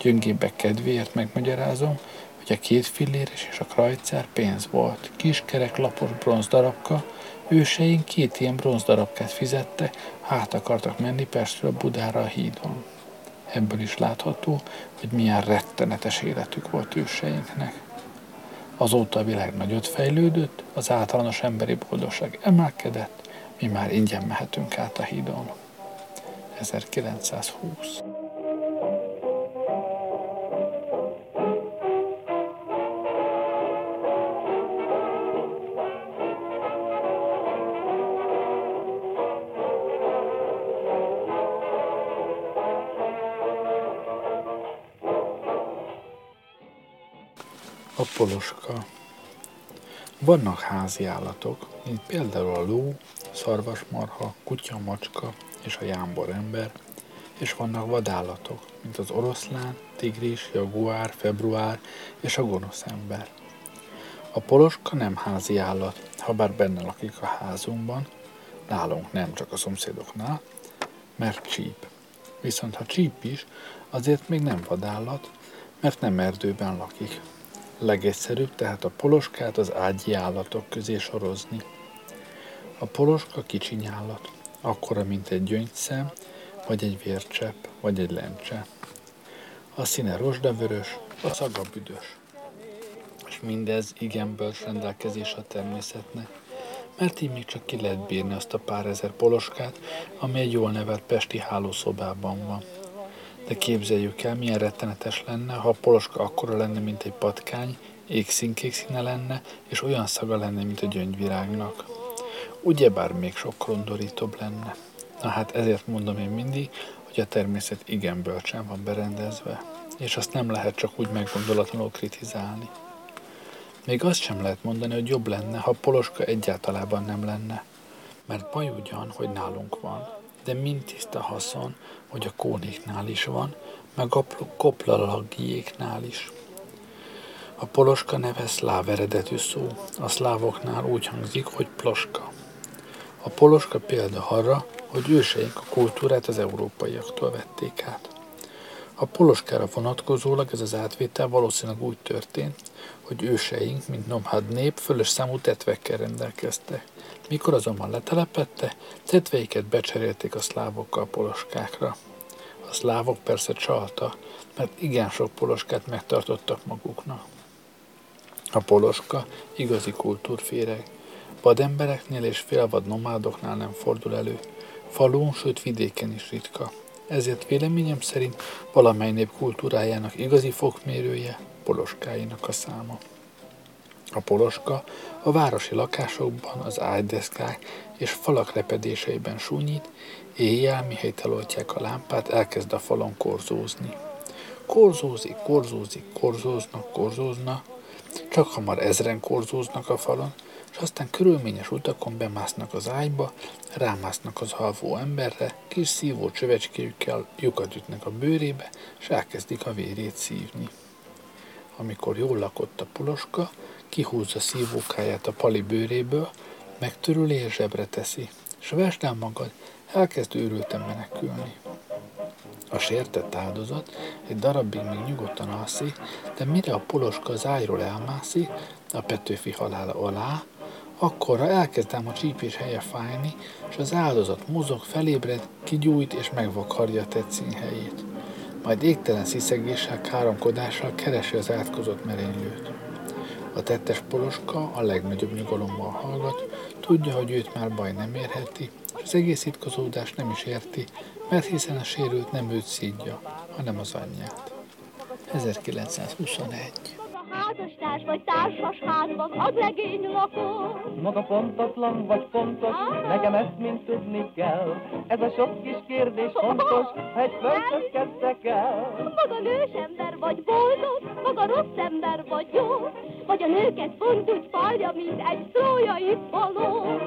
Gyöngébbek kedvéért megmagyarázom, hogy a két filléres és a krajcár pénz volt. Kis kerek lapos bronzdarabka, őseink két ilyen bronzdarabkát fizette, hát akartak menni Pestről Budára a hídon. Ebből is látható, hogy milyen rettenetes életük volt őseinknek. Azóta a világ nagyot fejlődött, az általános emberi boldogság emelkedett, mi már ingyen mehetünk át a hídon. 1920 poloska. Vannak házi állatok, mint például a ló, szarvasmarha, kutya, macska és a jámbor ember, és vannak vadállatok, mint az oroszlán, tigris, jaguár, február és a gonosz ember. A poloska nem házi állat, ha bár benne lakik a házunkban, nálunk nem, csak a szomszédoknál, mert csíp. Viszont ha csíp is, azért még nem vadállat, mert nem erdőben lakik. Legegyszerűbb tehát a poloskát az ágyi állatok közé sorozni. A poloska kicsiny állat, akkora, mint egy gyöngyszem, vagy egy vércsepp, vagy egy lencse. A színe rozsdavörös, a szaga büdös. És mindez igen bölcs rendelkezés a természetnek, mert így még csak ki lehet bírni azt a pár ezer poloskát, ami egy jól nevelt pesti hálószobában van. De képzeljük el, milyen rettenetes lenne, ha a poloska akkora lenne, mint egy patkány, égszínkék színe lenne, és olyan szaga lenne, mint a gyöngyvirágnak. Ugyebár még sokkal undorítóbb lenne. Na hát ezért mondom én mindig, hogy a természet igen bölcsen van berendezve, és azt nem lehet csak úgy meggondolatlanul kritizálni. Még azt sem lehet mondani, hogy jobb lenne, ha Poloska egyáltalában nem lenne. Mert baj ugyan, hogy nálunk van, de mind tiszta haszon, hogy a kónéknál is van, meg a koplalagiéknál is. A poloska neve szláv eredetű szó, a szlávoknál úgy hangzik, hogy ploska. A poloska példa arra, hogy őseink a kultúrát az európaiaktól vették át. A poloskára vonatkozólag ez az átvétel valószínűleg úgy történt, hogy őseink, mint nomad nép, fölös számú tetvekkel rendelkeztek. Mikor azonban letelepette, tetveiket becserélték a szlávokkal poloskákra. A szlávok persze csalta, mert igen sok poloskát megtartottak maguknak. A poloska igazi kultúrféreg. Vadembereknél és félvad nomádoknál nem fordul elő. Falun, sőt vidéken is ritka. Ezért véleményem szerint valamely nép kultúrájának igazi fokmérője poloskáinak a száma. A poloska a városi lakásokban, az ágydeszkák és falak repedéseiben súnyít, éjjel, mihelyt eloltják a lámpát, elkezd a falon korzózni. Korzózik, korzózik, korzóznak, korzózna, csak hamar ezren korzóznak a falon, és aztán körülményes utakon bemásznak az ágyba, rámásznak az halvó emberre, kis szívó csövecskéjükkel lyukat ütnek a bőrébe, és elkezdik a vérét szívni. Amikor jól lakott a puloska, kihúzza szívókáját a pali bőréből, megtörüli és zsebre teszi, és vesd el magad, elkezd őrülten menekülni. A sértett áldozat egy darabig még nyugodtan alszik, de mire a poloska az ágyról elmászik, a Petőfi halála alá, akkorra elkezd ám a csípés helye fájni, és az áldozat mozog, felébred, kigyújt és megvakarja a tetszín helyét. Majd égtelen sziszegéssel, káromkodással keresi az átkozott merénylőt. A tettes poloska a legnagyobb nyugalommal hallgat, tudja, hogy őt már baj nem érheti, és az egész itkozódást nem is érti, mert hiszen a sérült nem őt szídja, hanem az anyját. 1921 házastárs vagy társas házban, az legény lakó. Maga pontatlan vagy pontos, ah. nekem ezt mind tudni kell. Ez a sok kis kérdés fontos, ha egy földhöz kezdtek el. Maga nős ember vagy boldog, maga rossz ember vagy jó, vagy a nőket pont úgy falja, mint egy trójai faló.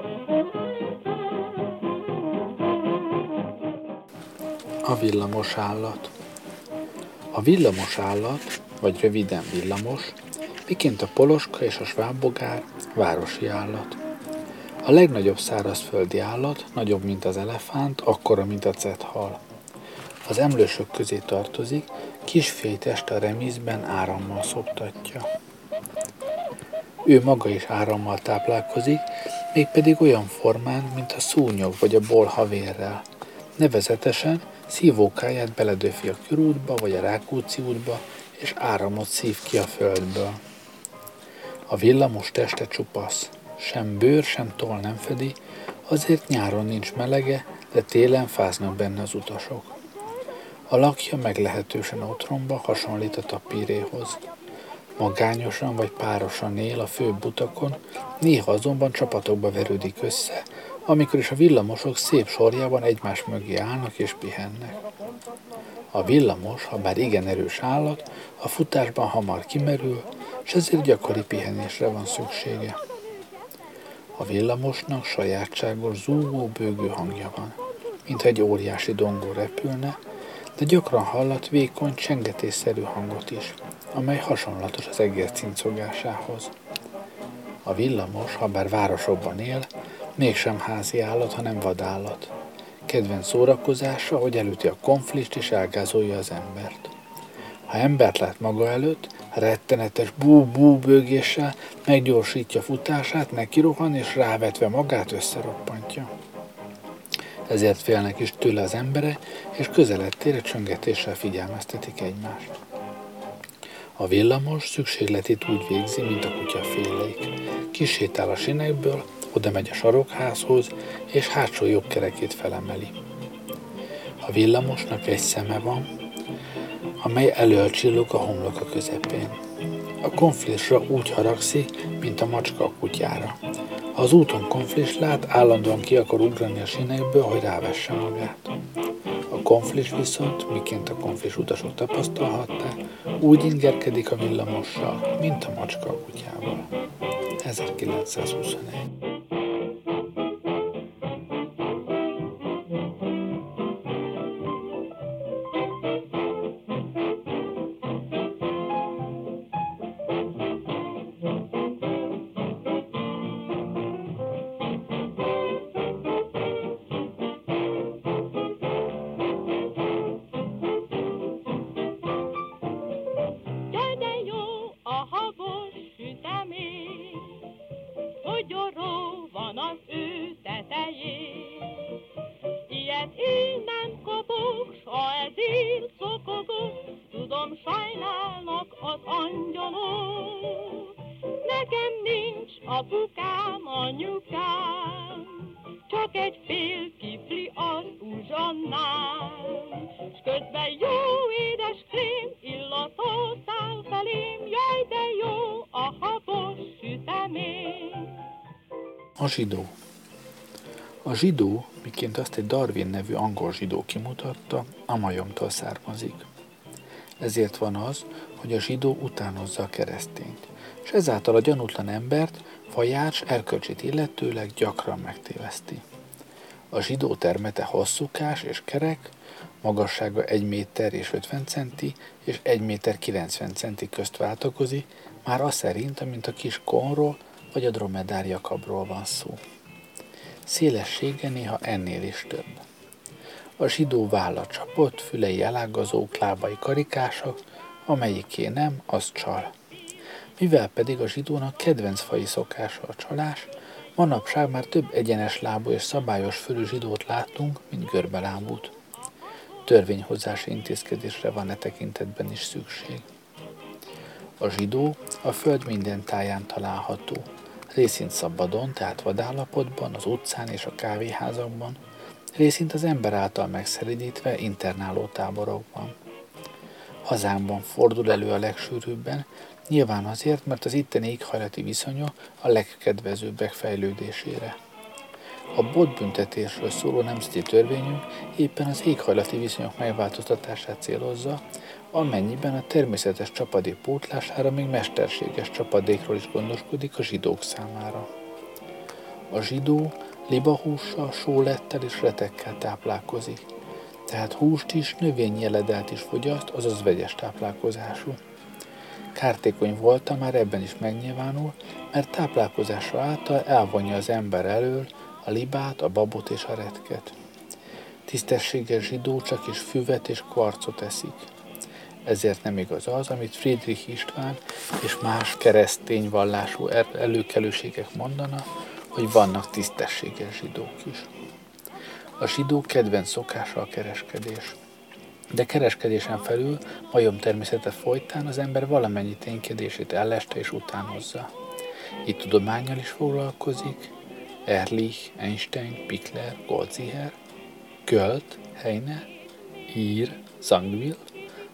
A villamos állat. A villamos állat, vagy röviden villamos, miként a poloska és a svábbogár városi állat. A legnagyobb szárazföldi állat, nagyobb, mint az elefánt, akkora, mint a cethal. Az emlősök közé tartozik, kisfély teste a remízben árammal szoptatja. Ő maga is árammal táplálkozik, mégpedig olyan formán, mint a szúnyog vagy a bol havérrel. Nevezetesen szívókáját beledöfi a körútba vagy a Rákóczi útba, és áramot szív ki a földből. A villamos teste csupasz, sem bőr, sem toll nem fedi, azért nyáron nincs melege, de télen fáznak benne az utasok. A lakja meglehetősen otthonba hasonlít a tapíréhoz. Magányosan vagy párosan él a fő utakon, néha azonban csapatokba verődik össze, amikor is a villamosok szép sorjában egymás mögé állnak és pihennek. A villamos, ha bár igen erős állat, a futásban hamar kimerül, és ezért gyakori pihenésre van szüksége. A villamosnak sajátságos zúgó bőgő hangja van, mintha egy óriási dongó repülne, de gyakran hallat vékony, csengetésszerű hangot is, amely hasonlatos az egér cincogásához. A villamos, ha bár városokban él, mégsem házi állat, hanem vadállat. Kedvenc szórakozása, hogy elüti a konflikt és elgázolja az embert. Ha embert lát maga előtt, rettenetes bú-bú bőgéssel meggyorsítja futását, nekirohan és rávetve magát összeroppantja. Ezért félnek is tőle az embere, és közelettére csöngetéssel figyelmeztetik egymást. A villamos szükségletét úgy végzi, mint a kutya félék. Kisétál a sinekből, oda megy a sarokházhoz, és hátsó jobb kerekét felemeli. A villamosnak egy szeme van, amely elől csillog a homloka közepén. A konflisra úgy haragszik, mint a macska a kutyára. Az úton konflis lát, állandóan ki akar ugrani a sinekből, hogy rávesse magát. A konflis viszont, miként a konflis utasok tapasztalhatták, úgy ingerkedik a villamossal, mint a macska a kutyával. 1921 zsidó. A zsidó, miként azt egy Darwin nevű angol zsidó kimutatta, a majomtól származik. Ezért van az, hogy a zsidó utánozza a keresztényt, és ezáltal a gyanútlan embert, fajács erkölcsét illetőleg gyakran megtéveszti. A zsidó termete hosszúkás és kerek, magassága 1 méter és 50 centi és 1 méter 90 centi közt váltakozik, már az szerint, amint a kis konról vagy a dromedár jakabról van szó. Szélessége néha ennél is több. A zsidó válla csapott, fülei elágazók, lábai karikásak, amelyiké nem, az csal. Mivel pedig a zsidónak kedvenc fai szokása a csalás, manapság már több egyenes lábú és szabályos fölű zsidót látunk, mint görbelábút. Törvényhozási intézkedésre van e tekintetben is szükség. A zsidó a föld minden táján található, részint szabadon, tehát vadállapotban, az utcán és a kávéházakban, részint az ember által megszeridítve internáló táborokban. Hazánkban fordul elő a legsűrűbben, nyilván azért, mert az itteni éghajlati viszonyok a legkedvezőbbek fejlődésére. A botbüntetésről szóló nemzeti törvényünk éppen az éghajlati viszonyok megváltoztatását célozza, amennyiben a természetes csapadék pótlására még mesterséges csapadékról is gondoskodik a zsidók számára. A zsidó libahússal, sólettel és retekkel táplálkozik, tehát húst is, növényjeledelt is fogyaszt, azaz vegyes táplálkozású. Kártékony volta már ebben is megnyilvánul, mert táplálkozása által elvonja az ember elől a libát, a babot és a retket. Tisztességes zsidó csak is füvet és kvarcot eszik ezért nem igaz az, amit Friedrich István és más keresztény vallású előkelőségek mondana, hogy vannak tisztességes zsidók is. A zsidó kedvenc szokása a kereskedés. De kereskedésen felül, majom természete folytán az ember valamennyi ténykedését elleste és utánozza. Itt tudományjal is foglalkozik, Erlich, Einstein, Pickler, Goldziher, Költ, Heine, Ír, Zangwill,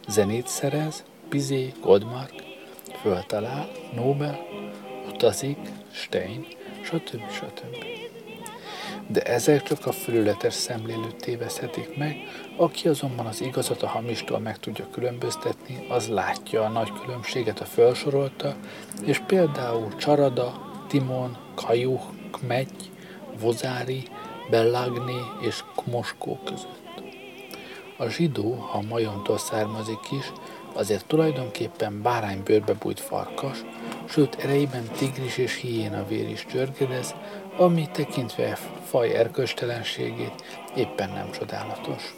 zenét szerez, Bizé, Goldmark, föltalál, Nobel, utazik, Stein, stb. stb. de ezek csak a felületes szemlélőt tévezhetik meg, aki azonban az igazat a hamistól meg tudja különböztetni, az látja a nagy különbséget a felsorolta, és például Csarada, Timon, Kajuh, Kmegy, Vozári, Bellagné és Kmoskó között. A zsidó, ha majontól származik is, azért tulajdonképpen báránybőrbe bújt farkas, sőt erejében tigris és hiéna vér is csörgedez, ami tekintve faj erköstelenségét éppen nem csodálatos.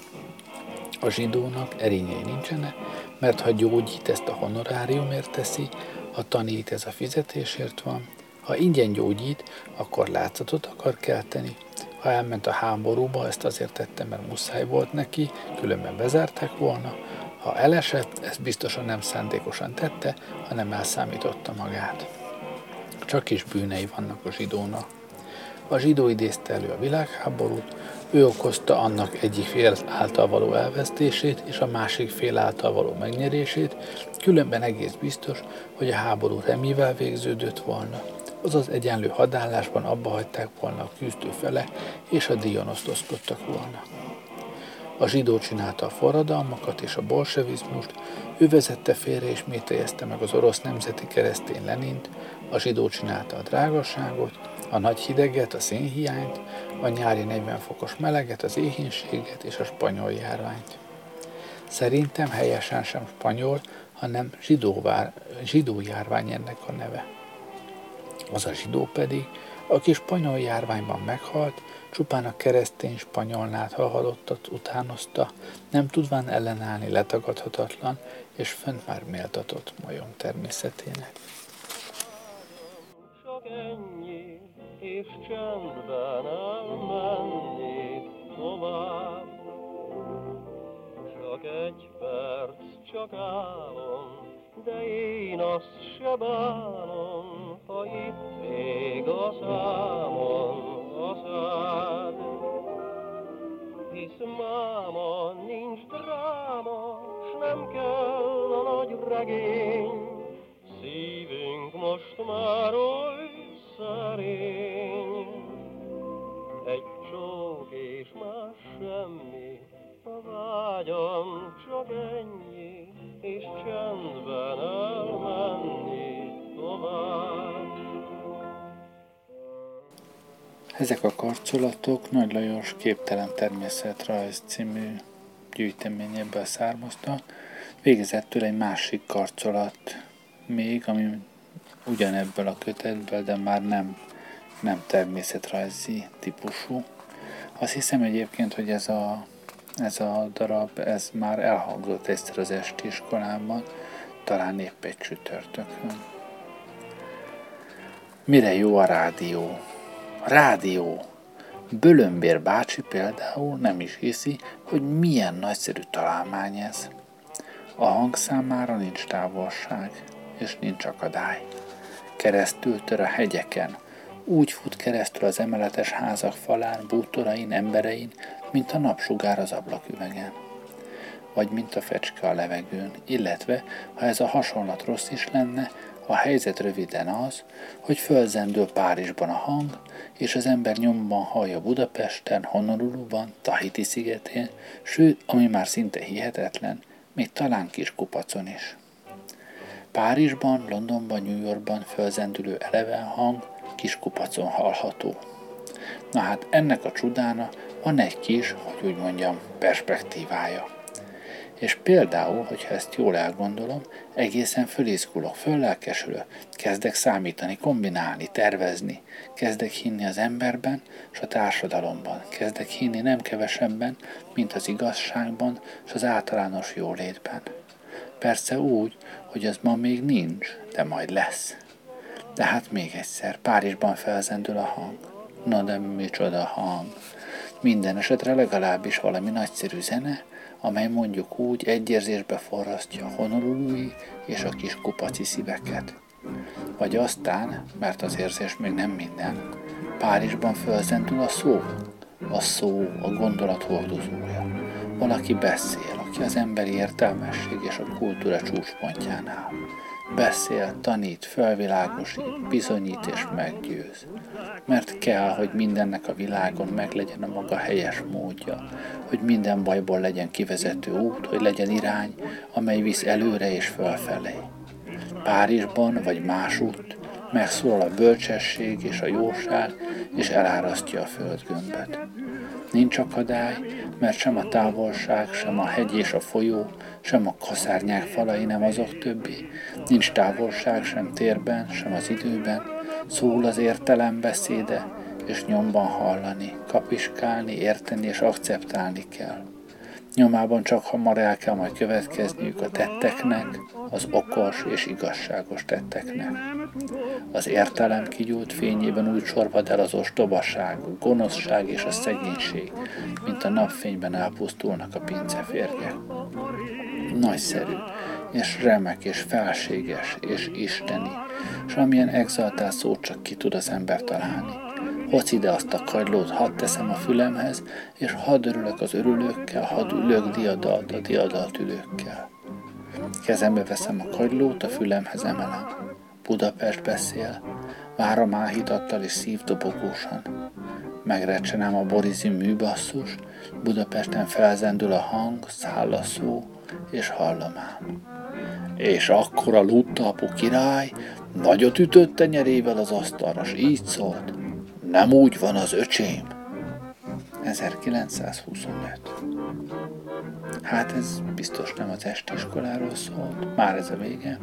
A zsidónak erényei nincsenek, mert ha gyógyít, ezt a honoráriumért teszi, ha tanít, ez a fizetésért van, ha ingyen gyógyít, akkor látszatot akar kelteni, ha elment a háborúba, ezt azért tette, mert muszáj volt neki, különben bezárták volna, ha elesett, ezt biztosan nem szándékosan tette, hanem elszámította magát. Csak is bűnei vannak a zsidónak. A zsidó idézte elő a világháborút, ő okozta annak egyik fél által való elvesztését és a másik fél által való megnyerését, különben egész biztos, hogy a háború remivel végződött volna, azaz egyenlő hadállásban abba hagyták volna a küzdő fele, és a díjon osztozkodtak volna. A zsidó csinálta a forradalmakat és a bolsevizmust, ő vezette félre és métejezte meg az orosz nemzeti keresztény Lenint, a zsidó csinálta a drágasságot, a nagy hideget, a szénhiányt, a nyári 40 fokos meleget, az éhénységet és a spanyol járványt. Szerintem helyesen sem spanyol, hanem zsidóvár, zsidó járvány ennek a neve. Az a zsidó pedig, aki spanyol járványban meghalt, csupán a keresztény spanyolnát halottat utánozta, nem tudván ellenállni letagadhatatlan és fönt már méltatott majom természetének. És csendben elmenni tovább. Csak egy perc, csak álom, de én azt se bánom, ha itt ég a számon a szád. Hisz máma nincs dráma, s nem kell a nagy regény, szívünk most már oly szerény. Egy csók és más semmi, a vágyam csak ennyi, és csendben Ezek a karcolatok Nagy Lajos Képtelen Természetrajz című gyűjteményéből származtak. Végezettől egy másik karcolat még, ami ugyanebből a kötetből, de már nem, nem természetrajzi típusú. Azt hiszem egyébként, hogy ez a ez a darab, ez már elhangzott egyszer az esti iskolában, talán épp egy csütörtökön. Mire jó a rádió? Rádió! Bölömbér bácsi például nem is hiszi, hogy milyen nagyszerű találmány ez. A hang számára nincs távolság, és nincs akadály. Keresztül tör a hegyeken, úgy fut keresztül az emeletes házak falán, bútorain, emberein, mint a napsugár az ablaküvegen, vagy mint a fecske a levegőn, illetve, ha ez a hasonlat rossz is lenne, a helyzet röviden az, hogy fölzendül Párizsban a hang, és az ember nyomban hallja Budapesten, Honoluluban, Tahiti szigetén, sőt, ami már szinte hihetetlen, még talán kis kupacon is. Párizsban, Londonban, New Yorkban fölzendülő eleven hang kis kupacon hallható. Na hát ennek a csodána van egy kis, hogy úgy mondjam, perspektívája. És például, hogyha ezt jól elgondolom, egészen fölizgulok, föllelkesülök, kezdek számítani, kombinálni, tervezni, kezdek hinni az emberben és a társadalomban, kezdek hinni nem kevesebben, mint az igazságban és az általános jólétben. Persze úgy, hogy az ma még nincs, de majd lesz. De hát még egyszer, Párizsban felzendül a hang. Na de micsoda hang! Minden esetre legalábbis valami nagyszerű zene, amely mondjuk úgy egy érzésbe forrasztja a honolului és a kis kupaci szíveket. Vagy aztán, mert az érzés még nem minden, Párizsban fölzendül a szó, a szó, a gondolat hordozója. Valaki beszél, aki az emberi értelmesség és a kultúra csúcspontjánál. Beszél, tanít, felvilágosít, bizonyít és meggyőz. Mert kell, hogy mindennek a világon meglegyen a maga helyes módja, hogy minden bajból legyen kivezető út, hogy legyen irány, amely visz előre és fölfelé. Párizsban vagy másút megszólal a bölcsesség és a jóság, és elárasztja a földgömböt. Nincs akadály, mert sem a távolság, sem a hegy és a folyó, sem a kaszárnyák falai nem azok többi. Nincs távolság sem térben, sem az időben, szól az értelem beszéde, és nyomban hallani, kapiskálni, érteni és akceptálni kell. Nyomában csak hamar el kell majd következniük a tetteknek, az okos és igazságos tetteknek. Az értelem kigyújt fényében úgy sorvad el az ostobaság, a gonoszság és a szegénység, mint a napfényben elpusztulnak a pinceférgek. Nagyszerű, és remek, és felséges, és isteni, és amilyen exaltált szót csak ki tud az ember találni. Hozz ide azt a kagylót, hadd teszem a fülemhez, és hadd örülök az örülőkkel, hadd ülök diadalt a diadalt ülőkkel. Kezembe veszem a kagylót, a fülemhez emelem. Budapest beszél, várom áhítattal és szívdobogósan. Megrecsenem a borizi műbasszus, Budapesten felzendül a hang, száll a szó, és hallom ám. És akkor a luttapu király nagyot ütött tenyerével az asztalra, s így szólt. Nem úgy van az öcsém. 1925. Hát ez biztos nem az estiskoláról szólt, már ez a vége.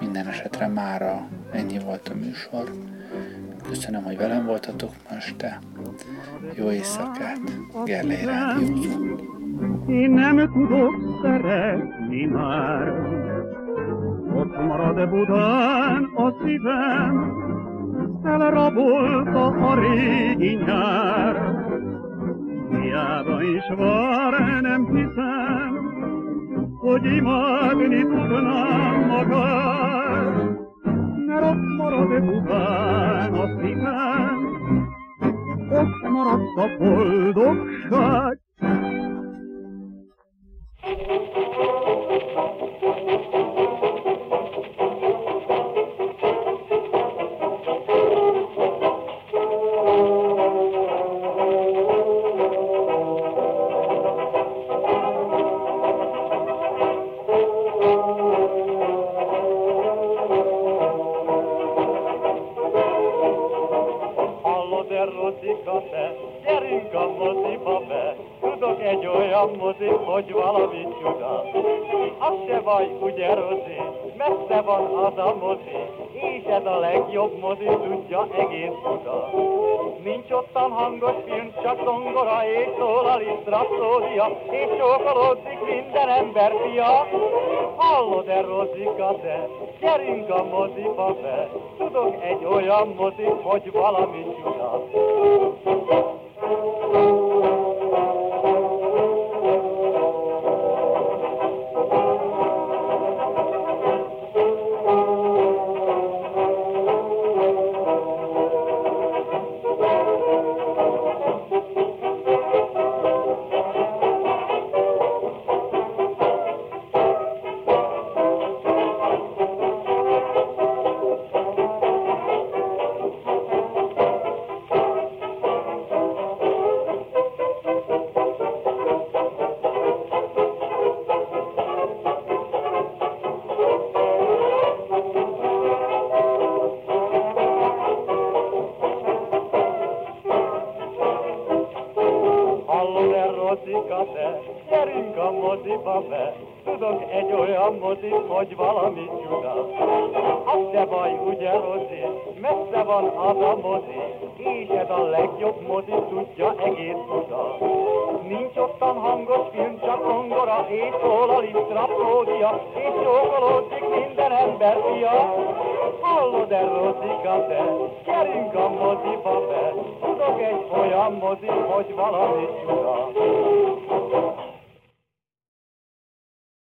Minden esetre mára ennyi volt a műsor. Köszönöm, hogy velem voltatok ma este. Jó éjszakát, Gerlei Rádiózó. Én nem tudok szeretni már, ott marad Budán a szívem, elrabolta a régi nyár. Hiába is vár, nem hiszem, hogy imádni tudnám magát, mert ott marad Budán a szívem, ott maradt a boldogság. Hallod gyerünk a moziba be, tudok egy olyan mozi, hogy valami csuda. Az se baj, ugye, Rozi, messze van az a mozi, és ez a legjobb mozi, tudja egész Buda. Nincs ottan hangos film, csak zongora és szól a liszt rapszódia, és csókolódzik minden ember fia. Hallod el, Rozika, te, gyerünk a moziba be, tudok egy olyan mozi, hogy valami csuda.